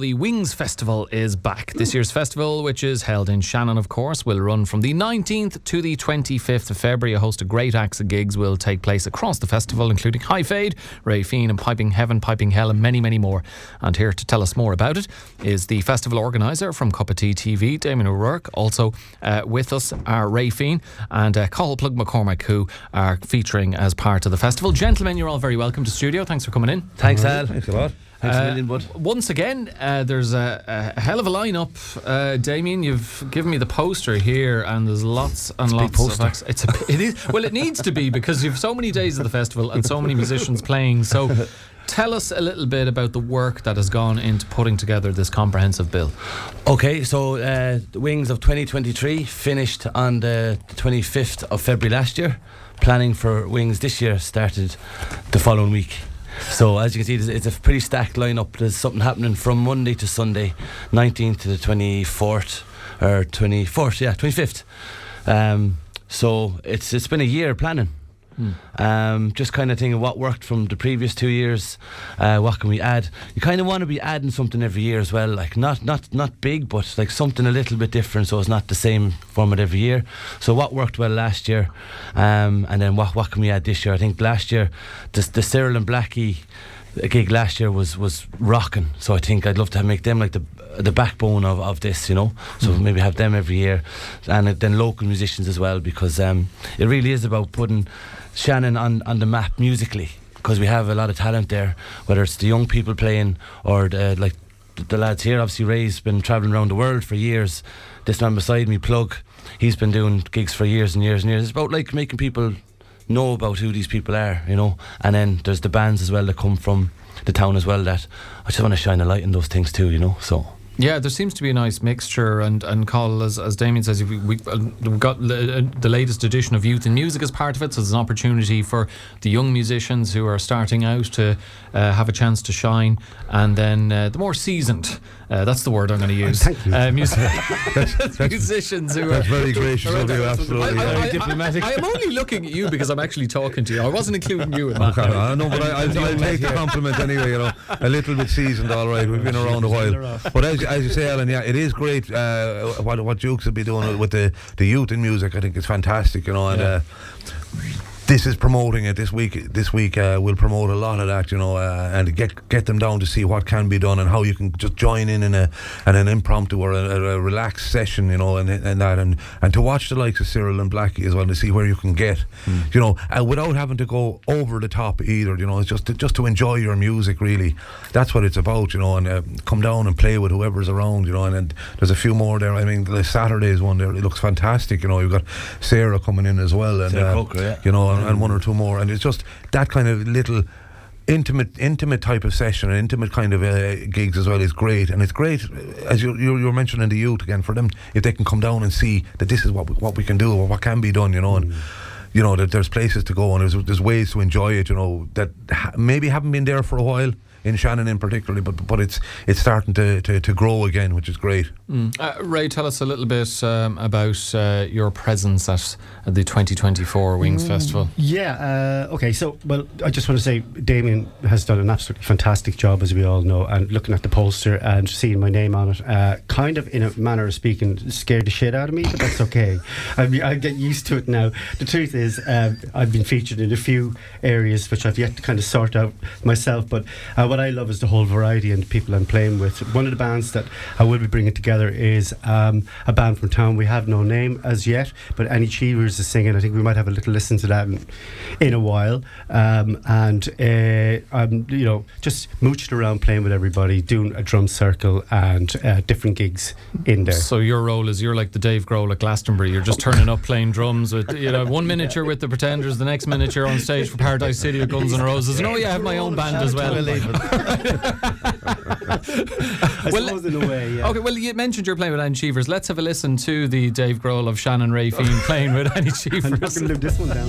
The Wings Festival is back. This year's festival, which is held in Shannon, of course, will run from the 19th to the 25th of February. A host of great acts and gigs will take place across the festival, including High Fade, Ray Fean, and Piping Heaven, Piping Hell, and many, many more. And here to tell us more about it is the festival organiser from Cup of Tea TV, Damian O'Rourke. Also uh, with us are Ray Fean and uh, Cathal Plug MacCormaic, who are featuring as part of the festival. Gentlemen, you're all very welcome to studio. Thanks for coming in. Thanks, Al. Thanks a lot. Thanks a Uh, million, bud. Once again, uh, there's a, a hell of a lineup. Uh, Damian, you've given me the poster here, and there's lots and lots poster. of. Acts. It's a, it is well, it needs to be because you've so many days of the festival and so many musicians playing. So, tell us a little bit about the work that has gone into putting together this comprehensive bill. Okay, so uh, the Wings of 2023 finished on the 25th of February last year. Planning for Wings this year started the following week. So as you can see, it's- a pretty stacked lineup. There's something happening from Monday to Sunday, 19th to the 24th or 24th, yeah, 25th. Um, so it's it's been a year planning. Um, just kind of thinking what worked from the previous two years. Uh, what can we add? You kind of want to be adding something every year as well, like not not not big, but like something a little bit different, so it's not the same format every year. So what worked well last year, um, and then what what can we add this year? I think last year the the Cyril and Blackie gig last year was was rocking. So I think I'd love to make them like the the backbone of, of this, you know. So maybe have them every year, and then local musicians as well, because um, it really is about putting Shannon on on the map musically. Because we have a lot of talent there, whether it's the young people playing or the, uh, like the, lads here. Obviously, Ray's been travelling around the world for years. This man beside me, Plug, he's been doing gigs for years and years and years. It's about like making people know about who these people are, you know. And then there's the bands as well that come from the town as well. That I just want to shine a light on those things too, you know. So Yeah, there seems to be a nice mixture, and and Cathal, as, as Damian says, we, we, uh, we've got the, uh, the latest edition of Youth in Music as part of it, so there's an opportunity for the young musicians who are starting out to uh, have a chance to shine, and then uh, the more seasoned, uh, that's the word I'm going to use. Thank you. Uh, music- musicians who That's are very gracious of you, absolutely. I, I, I, diplomatic. I, am only looking at you because I'm actually talking to you. I wasn't including you in that. Okay, I know, but I, I'll, I'll take the compliment anyway. You know, a little bit seasoned, all right. We've been around a while, but as, as you say, Alan, yeah, it is great. Uh, what what Jukes will be doing with the the youth in music, I think it's fantastic. You know, and. Uh, this is promoting it this week. This week uh, we'll promote a lot of that, you know, uh, and get get them down to see what can be done and how you can just join in in a in an impromptu or a, a relaxed session, you know, and and that and and to watch the likes of Cyril and Blackie as well to see where you can get, you know, uh, without having to go over the top either. You know, it's just to, just to enjoy your music. Really, that's what it's about, you know, and uh, come down and play with whoever's around, you know, and, and there's a few more there. I mean, the Saturday's one there, it looks fantastic. You know, you've got Sarah coming in as well, and Sarah uh, Coker, yeah. you know, and, and one or two more, and it's just that kind of little intimate intimate type of session and intimate kind of uh, gigs as well is great. And it's great uh, as you you you're mentioning the youth again for them if they can come down and see that this is what we, what we can do or what can be done you know and you know that there's places to go and there's, there's ways to enjoy it you know that ha- maybe haven't been there for a while in Shannon in particularly but but it's it's starting to, to, to grow again which is great Uh, Ray, tell us a little bit um, about uh, your presence at, at the 2024 Wings Festival. Yeah. Uh, okay. So, well, I just want to say Damian has done an absolutely fantastic job, as we all know. And looking at the poster and seeing my name on it, uh, kind of in a manner of speaking, scared the shit out of me. But that's okay. I, mean, I get used to it now. The truth is, um, I've been featured in a few areas which I've yet to kind of sort out myself. But uh, what I love is the whole variety and the people I'm playing with. One of the bands that I will be bringing together is um, a band from town. We have no name as yet, but Annie Cheevers is singing. I think we might have a little listen to that in, in a while. Um, and uh, I'm, you know, just mooching around playing with everybody, doing a drum circle and uh, different gigs in there. So your role is you're like the Dave Grohl at Glastonbury. You're just turning up playing drums with you know one minute you're with the Pretenders, the next minute you're on stage for Paradise City with Guns N' Roses. No, yeah, I have my own band as well. I Well, suppose in a way, yeah. Okay, well, you mentioned you're playing with Annie Cheevers. Let's have a listen to the Dave Grohl of Shannon Ray Fean playing with Annie I'm not going to Cheevers. leave this one down.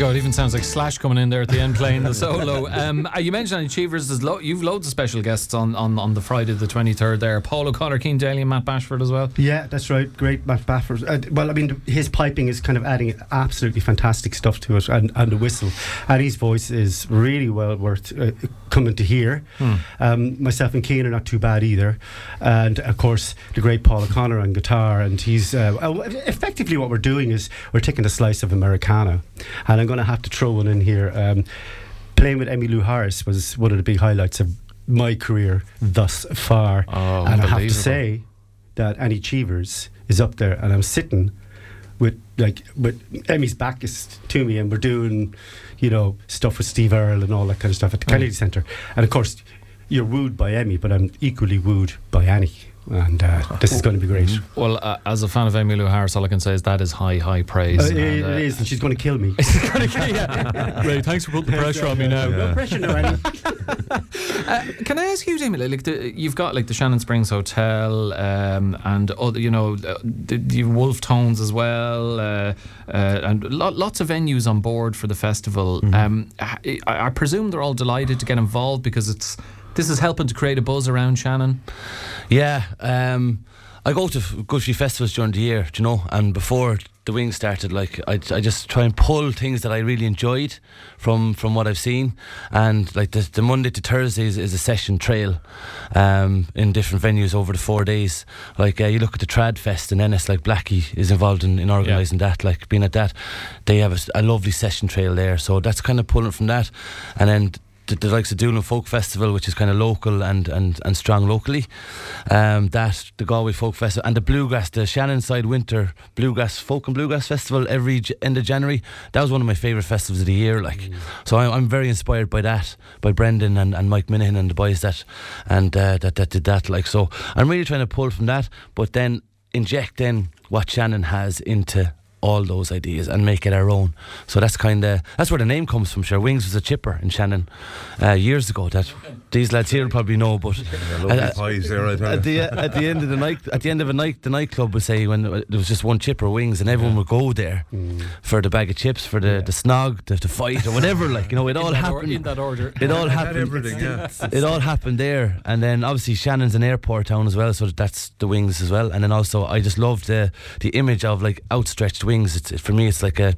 Go. It even sounds like Slash coming in there at the end playing the solo. Um, uh, you mentioned Achievers. There's lo- you've loads of special guests on, on, on the Friday the 23rd there. Paul O'Connor, Keane Daly, and Matt Bashford as well. Yeah, that's right. Great, Matt Bashford. Uh, well, I mean, his piping is kind of adding absolutely fantastic stuff to it, and, and the whistle. And his voice is really well worth uh, coming to hear. Um, myself and Keane are not too bad either. And of course, the great Paul O'Connor on guitar. And he's uh, effectively what we're doing is we're taking a slice of Americana. And I'm going to have to throw one in here. Um, playing with Emmylou Harris was one of the big highlights of my career thus far. Oh, and I have to say that Annie Cheevers is up there, and I'm sitting with like with Emmy's back is to me, and we're doing you know stuff with Steve Earle and all that kind of stuff at the Kennedy Centre, and of course you're wooed by Emmy, but I'm equally wooed by Annie, and uh, this is going to be great. Well, uh, as a fan of Emmylou Harris, all I can say is that is high, high praise. Uh, and, it, uh, it is, and she's going to kill me. yeah. Ray, thanks for putting the pressure on me now. No pressure, no, Annie. Uh, can I ask you, Damian? Like, the, you've got like the Shannon Springs Hotel, um, and other, you know, uh, the, the Wolfe Tones as well, uh, uh, and lo- lots of venues on board for the festival. Um, I, I presume they're all delighted to get involved because it's this is helping to create a buzz around Shannon. Yeah, um, I go to go to festivals during the year, you know, and before the wings started, like I, I just try and pull things that I really enjoyed from from what I've seen, and like the, the Monday to Thursday is, is a session trail, um, in different venues over the four days. Like uh, you look at the Trad Fest in Ennis, like Blackie is involved in, in organising that, like being at that, they have a lovely session trail there, so that's kind of pulling from that, and then the, the likes of Doolin Folk Festival, which is kind of local and, and, and strong locally. Um, that, the Galway Folk Festival, and the Bluegrass, the Shannon Side Winter Bluegrass Folk and Bluegrass Festival every J- end of January. That was one of my favourite festivals of the year. Like, so I, I'm very inspired by that, by Brendan and, and Mike Minahan and the boys that and uh, that that did that. Like, so I'm really trying to pull from that, but then inject then what Shannon has into all those ideas and make it our own. So that's kind of that's where the name comes from. Sure, Wings was a chipper in Shannon uh, years ago. That these lads here probably know, but Lovely uh, there, I at the at the end of the night, at the end of a night, the nightclub would say when there was just one chipper wings, and everyone would go there for the bag of chips, for the the snog, the, the fight, or whatever. Like you know, it all in, that or- happened. in that order. it all happened. everything, yeah. It all happened there, and then obviously Shannon's an airport town as well, so that's the wings as well. And then also, I just love the the image of like outstretched wings. It's for me, it's like a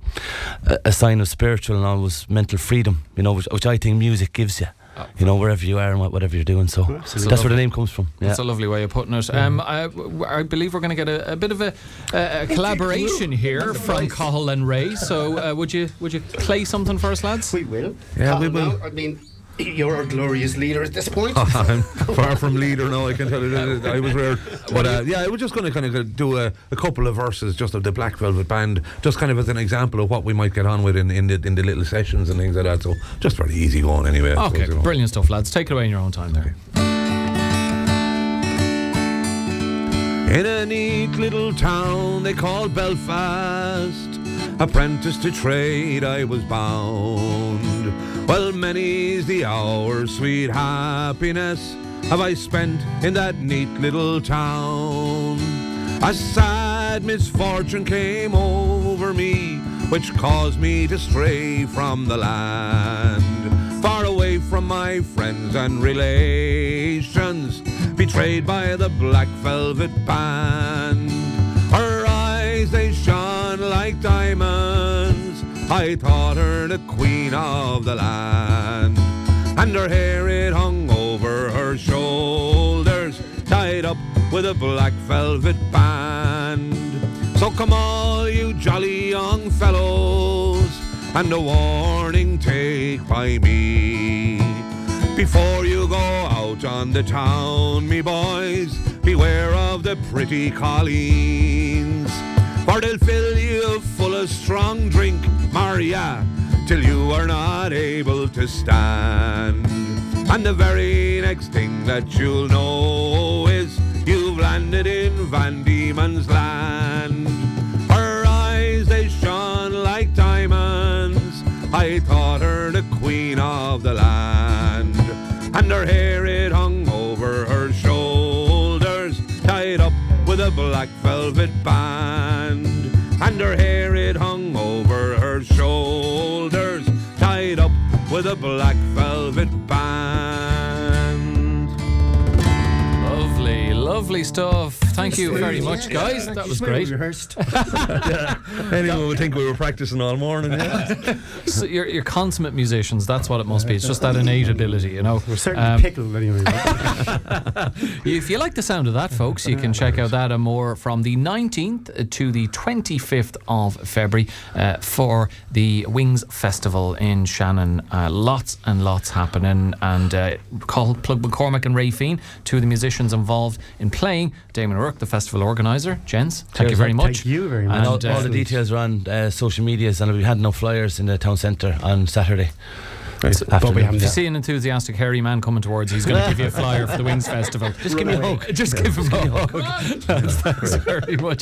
a, a sign of spiritual and almost mental freedom, you know, which, which I think music gives you. You know, wherever you are and whatever you're doing. So Absolutely. that's where the name comes from. Yeah. That's a lovely way of putting it. Um, I, I believe we're going to get a, a bit of a, a, a collaboration here from Cathal and Ray. So uh, would you would you play something for us, lads? We will. Yeah, we will. now, I mean, you're our glorious leader at this point. I'm far from leader now. I can tell you that I was rare, but uh, yeah, I was just going to kind of do a, a couple of verses just of the Black Velvet Band, just kind of as an example of what we might get on with in, in the in the little sessions and things like that. So just very easy going anyway. Okay, suppose, you know. brilliant stuff, lads. Take it away in your own time there. In a neat little town they call Belfast, apprentice to trade I was bound. Well, many's the hour, sweet happiness have I spent in that neat little town. A sad misfortune came over me, which caused me to stray from the land, far away from my friends and relations, betrayed by the black velvet band. Her eyes they shone like diamonds. I thought her the queen of the land, and her hair it hung over her shoulders, tied up with a black velvet band. So come all you jolly young fellows, and a warning take by me. Before you go out on the town, me boys, beware of the pretty colleens. For they'll fill you full of strong drink, Maria, till you are not able to stand. And the very next thing that you'll know is you've landed in Van Diemen's land. Her eyes, they shone like diamonds. I thought with a black velvet band, and her hair it hung over her shoulders, tied up with a black velvet band. Lovely, lovely stuff Thank you very much, guys. That was great. Rehearsed. Anyone would think we were practicing all morning. Yeah. So you're, you're consummate musicians. That's what it must be. It's just that innate ability, you know. We're certainly Um, pickled anyway. If you like the sound of that, folks, you can check out that and more from the 19th to the 25th of February uh, for the Wings Festival in Shannon. Uh, lots and lots happening. And uh, Cathal Plug MacCormaic and Ray Fean, two of the musicians involved in playing. Damian O'Rourke, the festival organiser. Gents, thank you very much. Thank you very much. And all, And, all the details are on uh, social medias, and we had no flyers in the town centre on Saturday. but we afternoon. haven't If you see an enthusiastic hairy man coming towards you, he's going to give you a flyer for the Wings Festival. Just give me a hug. Just give him a hug. Thanks very much.